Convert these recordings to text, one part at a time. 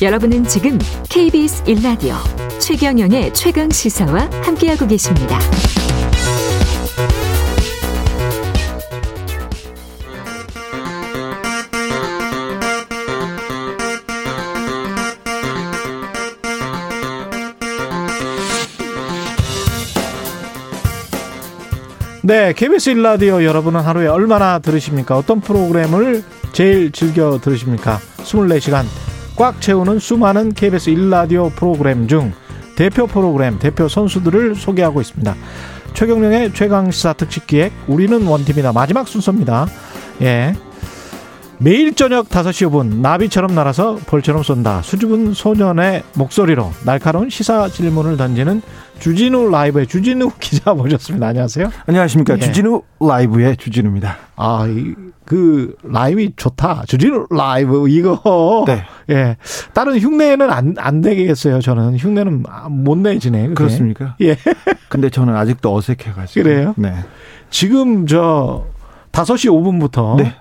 여러분은 지금 KBS 1라디오 최경영의 최강 시사와 함께하고 계십니다. 네, KBS 1라디오 여러분은 하루에 얼마나 들으십니까? 어떤 프로그램을 제일 즐겨 들으십니까? 24시간 꽉 채우는 수많은 KBS 1라디오 프로그램 중 대표 프로그램, 대표 선수들을 소개하고 있습니다. 최경령의 최강시사 특집 기획 우리는 원팀이다. 마지막 순서입니다. 예. 매일 저녁 5시 5분 나비처럼 날아서 벌처럼 쏜다. 수줍은 소년의 목소리로 날카로운 시사 질문을 던지는 주진우 라이브의 주진우 기자 모셨습니다. 안녕하세요. 안녕하십니까. 예. 주진우 라이브의 주진우입니다. 아, 이, 그 라임이 좋다. 주진우 라이브 이거. 네. 예. 다른 흉내는 안, 안 되겠어요. 저는 흉내는 못 내지네. 그게. 그렇습니까? 예. 근데 저는 아직도 어색해가지고. 그래요? 네. 지금 저 5시 5분부터 네.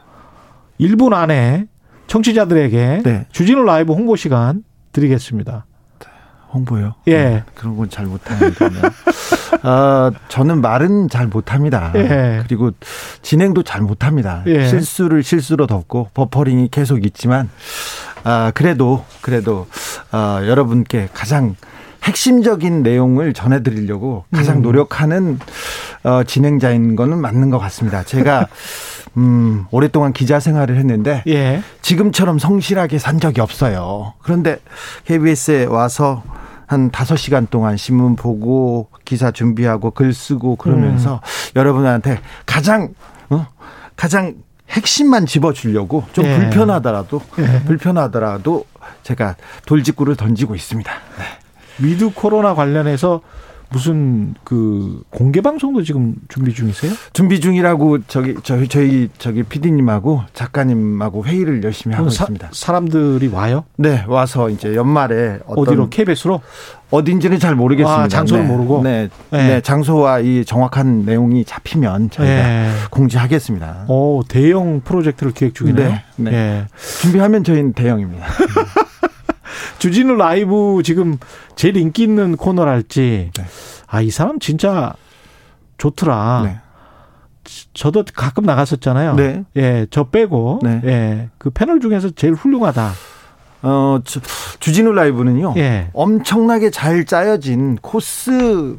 1분 안에 청취자들에게 네. 주진우 라이브 홍보 시간 드리겠습니다. 홍보요? 예. 네, 그런 건 잘 못합니다. 어, 저는 말은 잘 못합니다. 예. 그리고 진행도 잘 못합니다. 예. 실수를 실수로 덮고 버퍼링이 계속 있지만, 아, 그래도, 그래도, 어, 여러분께 가장 핵심적인 내용을 전해드리려고 가장 음. 노력하는 어, 진행자인 거는 맞는 것 같습니다. 제가 음, 오랫동안 기자 생활을 했는데 예. 지금처럼 성실하게 산 적이 없어요. 그런데 KBS에 와서 한 다섯 시간 동안 신문 보고 기사 준비하고 글 쓰고 그러면서 음. 여러분한테 가장 어? 가장 핵심만 집어주려고 좀 예. 불편하더라도 예. 불편하더라도 제가 돌직구를 던지고 있습니다. 네. 위드 코로나 관련해서 무슨 그 공개 방송도 지금 준비 중이세요? 준비 중이라고 저기 저희 저희 저기 PD님하고 작가님하고 회의를 열심히 하고 사, 있습니다. 사람들이 와요? 네, 와서 이제 연말에 어디로 KBS로 어딘지는 잘 모르겠습니다. 아, 장소는 네. 모르고. 네. 네. 네. 장소와 이 정확한 내용이 잡히면 저희가 네. 공지하겠습니다. 오, 대형 프로젝트를 기획 중이네요. 네. 네. 네. 준비하면 저희는 대형입니다. 주진우 라이브 지금 제일 인기 있는 코너랄지 네. 아이 사람 진짜 좋더라. 네. 저도 가끔 나갔었잖아요. 네. 예, 저 빼고 네. 예, 그 패널 중에서 제일 훌륭하다. 어, 주, 주진우 라이브는요. 예. 엄청나게 잘 짜여진 코스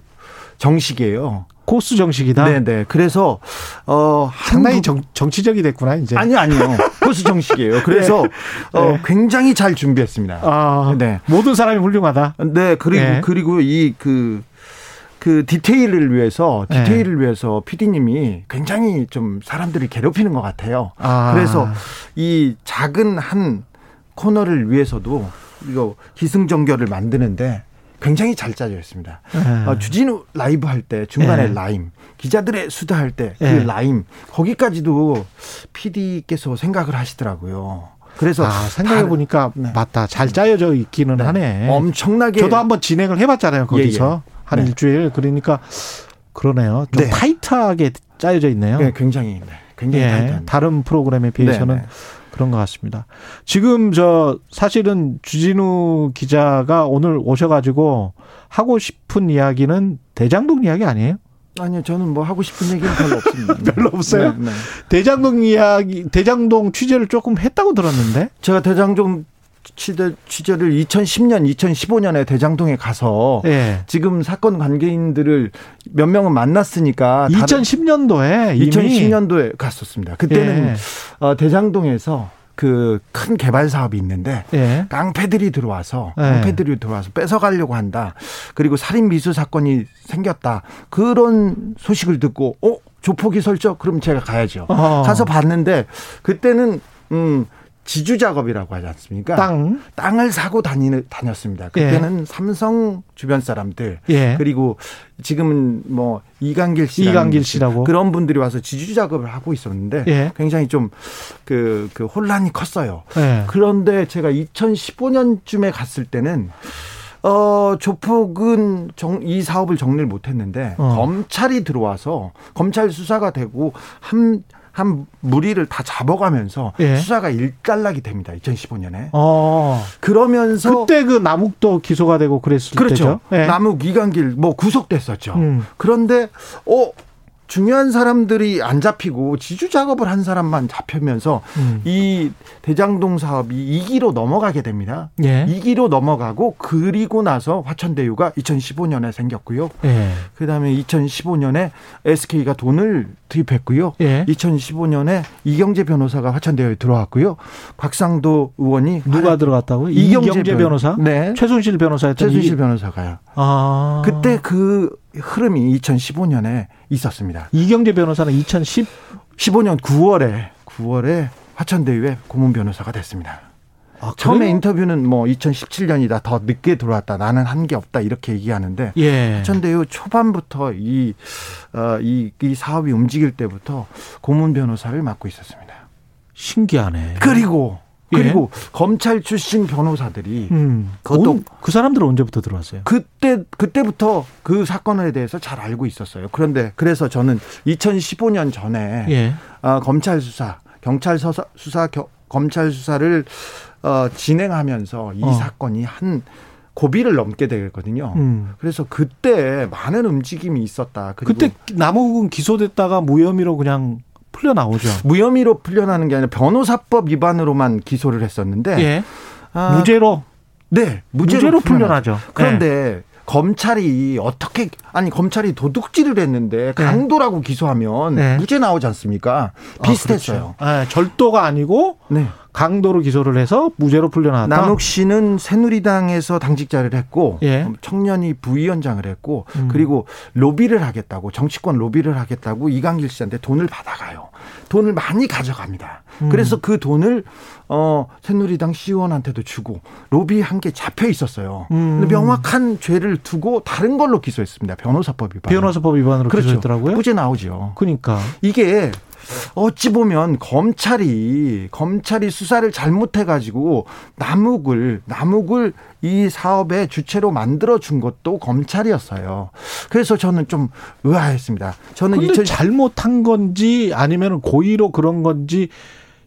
정식이에요. 코스 정식이다. 네네. 네. 그래서 어 상당히 정, 정치적이 됐구나 이제. 아니요 아니요. 코스 정식이에요. 그래서 네. 어 네. 굉장히 잘 준비했습니다. 아, 네. 모든 사람이 훌륭하다. 네 그리고 네. 그리고 이그 그 디테일을 위해서 네. 디테일을 네. 위해서 PD님이 굉장히 좀 사람들을 괴롭히는 것 같아요. 아. 그래서 이 작은 한 코너를 위해서도 이거 기승전결을 만드는데 굉장히 잘 짜져 있습니다. 네. 어, 주진우 라이브 할 때 중간에 네. 라임, 기자들의 수다 할 때그 네. 라임 거기까지도 PD께서 생각을 하시더라고요. 그래서 아, 생각해 보니까 네. 맞다 잘 짜여져 있기는 네. 하네. 엄청나게 저도 한번 진행을 해봤잖아요 거기서 예, 예. 한 네. 일주일 그러니까 그러네요. 좀 네. 타이트하게 짜여져 있네요. 네, 굉장히 굉장히 예, 다른 프로그램에 비해서는 그런 것 같습니다. 지금 저 사실은 주진우 기자가 오늘 오셔가지고 하고 싶은 이야기는 대장동 이야기 아니에요? 아니요, 저는 뭐 하고 싶은 얘기는 별로 없습니다. 별로 없어요? 네, 네. 대장동 이야기, 대장동 취재를 조금 했다고 들었는데? 제가 대장동 취재, 취재를 2010년, 2015년에 대장동에 가서 네. 지금 사건 관계인들을 몇 명은 만났으니까 2010년도에 2010년도에 갔었습니다. 그때는 네. 어, 대장동에서 그큰 개발 사업이 있는데 예. 깡패들이 들어와서 예. 깡패들이 들어와서 뺏어가려고 한다. 그리고 살인 미수 사건이 생겼다. 그런 소식을 듣고 어 조폭이 설적 그럼 제가 가야죠. 어. 가서 봤는데 그때는 음 지주 작업이라고 하지 않습니까? 땅 땅을 사고 다니는 다녔습니다. 그때는 예. 삼성 주변 사람들 예. 그리고 지금은 뭐 이강길 씨 이강길 씨라고 그런 분들이 와서 지주 작업을 하고 있었는데 예. 굉장히 좀 그 그 혼란이 컸어요. 예. 그런데 제가 2015년쯤에 갔을 때는 어, 조폭은 정, 이 사업을 정리를 못 했는데, 어. 검찰이 들어와서, 검찰 수사가 되고, 한, 한 무리를 다 잡아가면서 예. 수사가 일단락이 됩니다. 2015년에. 어. 그러면서 그때 그 남욱도 기소가 되고 그랬을 그렇죠. 때죠. 예. 남욱 이강길 뭐 구속됐었죠. 음. 그런데 어 중요한 사람들이 안 잡히고 지주 작업을 한 사람만 잡히면서 음. 이 대장동 사업이 2기로 넘어가게 됩니다. 예. 2기로 넘어가고 그리고 나서 화천대유가 2015년에 생겼고요. 예. 그다음에 2015년에 SK가 돈을 투입했고요. 예. 2015년에 이경재 변호사가 화천대유에 들어왔고요. 곽상도 의원이 누가 들어갔다고요? 이경재, 이경재 변호사? 네. 최순실 변호사였던 최순실 변호사가요. 아. 그때 그 흐름이 2015년에 있었습니다. 이경재 변호사는 2010 15년 9월에 9월에 화천대유의 고문 변호사가 됐습니다. 아, 처음에 인터뷰는 뭐 2017년이다 더 늦게 들어왔다 나는 한 게 없다 이렇게 얘기하는데 예. 화천대유 초반부터 이, 어, 이, 이 사업이 움직일 때부터 고문 변호사를 맡고 있었습니다. 신기하네. 그리고 그리고 예. 검찰 출신 변호사들이 음. 그것도 그 사람들은 언제부터 들어왔어요? 그때 그때부터 그 사건에 대해서 잘 알고 있었어요. 그런데 그래서 저는 2015년 전에 예. 어, 검찰 수사, 경찰 수사, 수사 겨, 검찰 수사를 어, 진행하면서 이 어. 사건이 한 고비를 넘게 되거든요. 음. 그래서 그때 많은 움직임이 있었다. 그때 남욱은 기소됐다가 무혐의로 그냥 풀려 나오죠. 무혐의로 풀려나는 게 아니라 변호사법 위반으로만 기소를 했었는데 예. 아, 무죄로 네 무죄로, 무죄로 풀려나죠. 그런데 네. 검찰이 어떻게 아니 검찰이 도둑질을 했는데 네. 강도라고 네. 기소하면 네. 무죄 나오지 않습니까? 아, 비슷했어요. 아, 그렇죠. 네, 절도가 아니고 네. 강도로 기소를 해서 무죄로 풀려나왔다. 남욱 씨는 새누리당에서 당직자를 했고 예. 청년이 부위원장을 했고 음. 그리고 로비를 하겠다고 정치권 로비를 하겠다고 이강길 씨한테 돈을 받아가요. 돈을 많이 가져갑니다. 음. 그래서 그 돈을 어 새누리당 시의원한테도 주고 로비한 게 잡혀 있었어요. 음. 명확한 죄를 두고 다른 걸로 기소했습니다. 변호사법 위반. 변호사법 위반으로 그렇죠. 기소했더라고요. 무죄 나오죠. 그러니까 이게 어찌 보면 검찰이 검찰이 수사를 잘못해 가지고 남욱을 남욱을 이 사업의 주체로 만들어 준 것도 검찰이었어요. 그래서 저는 좀 의아했습니다. 저는 근데 2000... 잘못한 건지 아니면 고의로 그런 건지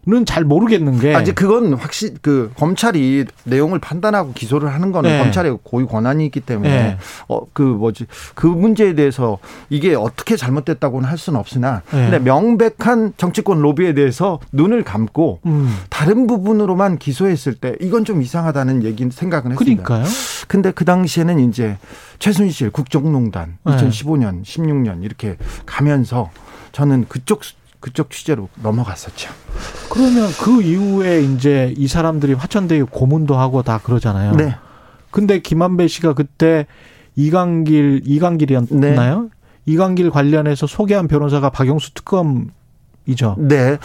는잘 모르겠는 게 아직 그건 확실 그 검찰이 내용을 판단하고 기소를 하는 거는 네. 검찰의 고유 권한이 있기 때문에 네. 어그 뭐지 그 문제에 대해서 이게 어떻게 잘못됐다고는 할 수는 없으나 네. 근데 명백한 정치권 로비에 대해서 눈을 감고 음. 다른 부분으로만 기소했을 때 이건 좀 이상하다는 얘기 생각은 했습니다. 그러니까요. 근데 그 당시에는 이제 최순실 국정농단 2015년 16년 이렇게 가면서 저는 그쪽 그쪽 취재로 넘어갔었죠. 그러면 그 이후에 이제 이 사람들이 화천대유 고문도 하고 다 그러잖아요. 네. 근데 김한배 씨가 그때 이강길 이강길이었나요? 네. 이강길 관련해서 소개한 변호사가 박영수 특검 이죠. 네.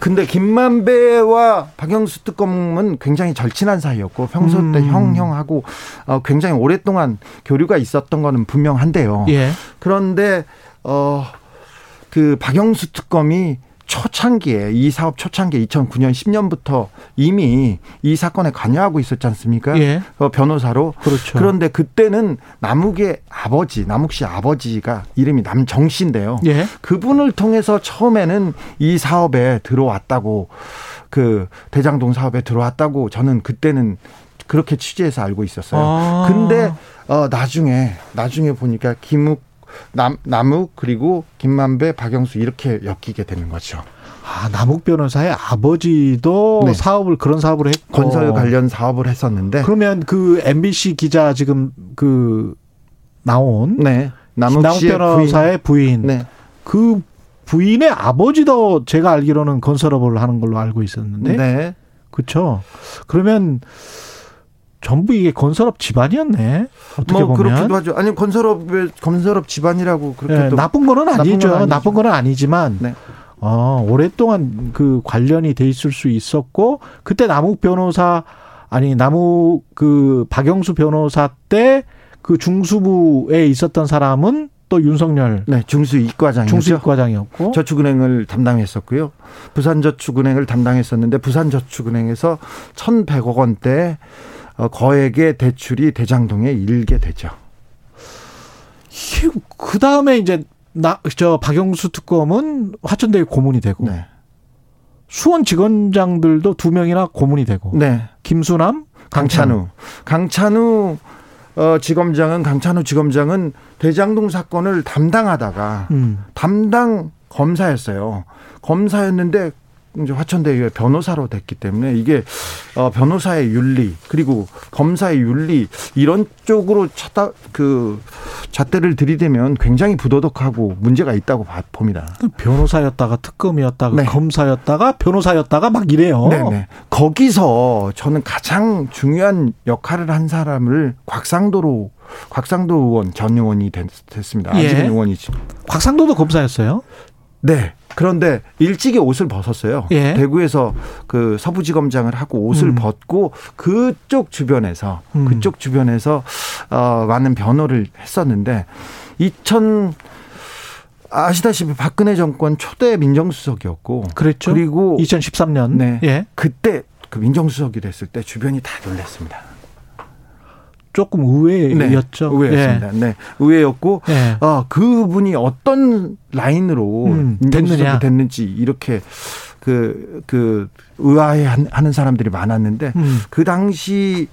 근데 김만배와 박영수 특검은 굉장히 절친한 사이였고 평소 때 음. 형형하고 어, 굉장히 오랫동안 교류가 있었던 거는 분명한데요. 예. 그런데 어 그 박영수 특검이 초창기에 이 사업 초창기 2009년 10년부터 이미 이 사건에 관여하고 있었지 않습니까? 예. 어, 변호사로. 그렇죠. 그런데 그때는 남욱의 아버지, 남욱 씨 아버지가 이름이 남정 씨인데요. 예. 그분을 통해서 처음에는 이 사업에 들어왔다고 그 대장동 사업에 들어왔다고 저는 그때는 그렇게 취재해서 알고 있었어요. 아. 근데 어 나중에 나중에 보니까 김욱 남, 남욱 그리고 김만배, 박영수 이렇게 엮이게 되는 거죠. 아, 남욱 변호사의 아버지도 네. 사업을 그런 사업을 했고 건설 관련 사업을 했었는데 그러면 그 MBC 기자 지금 그 나온 네. 남욱, 남욱 변호사의 부인, 부인. 네. 그 부인의 아버지도 제가 알기로는 건설업을 하는 걸로 알고 있었는데 네. 그렇죠. 그러면 전부 이게 건설업 집안이었네. 어떻게 뭐 보면. 그렇기도 하죠. 아니 건설업의 건설업 집안이라고 그렇게 네, 나쁜 거는 아니죠. 나쁜, 나쁜 거는 아니지만 네. 어, 오랫동안 그 관련이 돼 있을 수 있었고 그때 남욱 변호사 아니 남욱 그 박영수 변호사 때 그 중수부에 있었던 사람은 또 윤석열 네, 중수 이과장이었죠. 중수 이과장이었고 저축은행을 담당했었고요. 부산저축은행을 담당했었는데 부산저축은행에서 1,100억 원대 어, 거액의 대출이 대장동에 일게 되죠. 그 다음에 이제 나 저 박영수 특검은 화천대유 고문이 되고 네. 수원 지검장들도 두 명이나 고문이 되고. 네. 김수남, 강찬우. 강찬우 어, 지검장은 강찬우 지검장은 대장동 사건을 담당하다가 음. 담당 검사였어요. 검사였는데 이제 화천대유의 변호사로 됐기 때문에 이게 어 변호사의 윤리 그리고 검사의 윤리 이런 쪽으로 찾다 그 잣대를 들이대면 굉장히 부도덕하고 문제가 있다고 봅니다. 변호사였다가 특검이었다가 네. 검사였다가 변호사였다가 막 이래요. 네, 네. 거기서 저는 가장 중요한 역할을 한 사람을 곽상도로 곽상도 의원 전 의원이 됐, 습니다 예. 아직은 의원이지. 곽상도도 검사였어요? 네. 그런데 일찍이 옷을 벗었어요. 예. 대구에서 그 서부지검장을 하고 옷을 음. 벗고 그쪽 주변에서 음. 그쪽 주변에서 어 많은 변호를 했었는데 2000 아시다시피 박근혜 정권 초대 민정수석이었고 그랬죠. 그리고 2013년 네. 예. 그때 그 민정수석이 됐을 때 주변이 다 놀랐습니다. 조금 의외였죠. 네, 의외였습니다. 예. 네, 의외였고 예. 어, 그분이 어떤 라인으로 음, 됐느냐 됐는지 이렇게 그, 그, 의아해 하는 사람들이 많았는데, 음. 그 당시,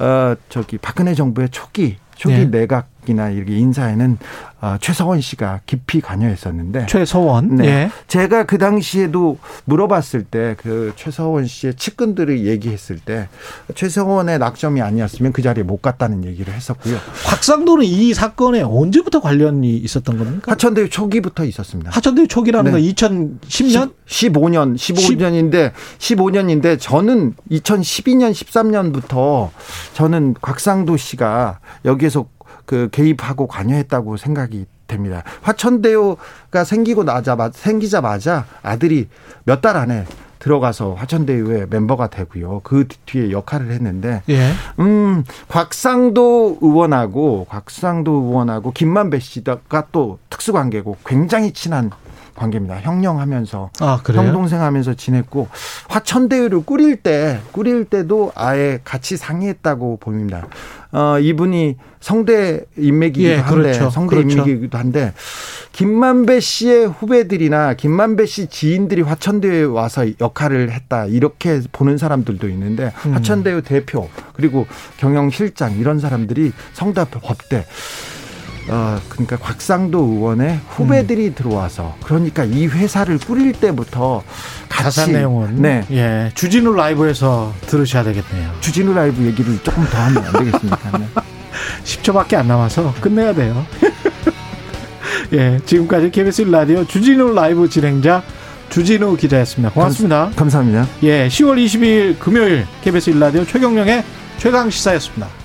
어, 저기, 박근혜 정부의 초기, 초기 네. 내각 이나 이렇게 인사에는 어, 최서원 씨가 깊이 관여했었는데 최서원 네. 예. 제가 그 당시에도 물어봤을 때 그 최서원 씨의 측근들이 얘기했을 때 최서원의 낙점이 아니었으면 그 자리에 못 갔다는 얘기를 했었고요. 곽상도는 이 사건에 언제부터 관련이 있었던 겁니까? 하천대유 초기부터 있었습니다. 하천대유 초기라는 네. 건 2010년? 10, 15년, 15년인데 15년인데 저는 2012년, 13년부터 저는 곽상도 씨가 여기에서 그 개입하고 관여했다고 생각이 됩니다. 화천대유가 생기고 나자 생기자마자 아들이 몇 달 안에 들어가서 화천대유의 멤버가 되고요. 그 뒤에 역할을 했는데, 예. 음, 곽상도 의원하고 곽상도 의원하고 김만배 씨가 또 특수관계고 굉장히 친한 관계입니다. 형령하면서 아, 형 동생 하면서 지냈고 화천대유를 꾸릴 때 꾸릴 때도 아예 같이 상의했다고 봅니다. 어 이분이 성대 인맥이기도 예, 한데 그렇죠. 성대 그렇죠. 인맥이기도 한데 김만배 씨의 후배들이나 김만배 씨 지인들이 화천대유에 와서 역할을 했다 이렇게 보는 사람들도 있는데 음. 화천대유 대표 그리고 경영실장 이런 사람들이 성대 법대 어, 그러니까 곽상도 의원의 후배들이 음. 들어와서 그러니까 이 회사를 꾸릴 때부터 같이 내용은 네. 예, 주진우 라이브에서 들으셔야 되겠네요. 주진우 라이브 얘기를 조금 더 하면 안 되겠습니까? 네. 10초밖에 안 남아서 끝내야 돼요. 예, 지금까지 KBS 라디오 주진우 라이브 진행자 주진우 기자였습니다. 고맙습니다. 감사합니다. 예, 10월 22일 금요일 KBS 라디오 최경령의 최강 시사였습니다.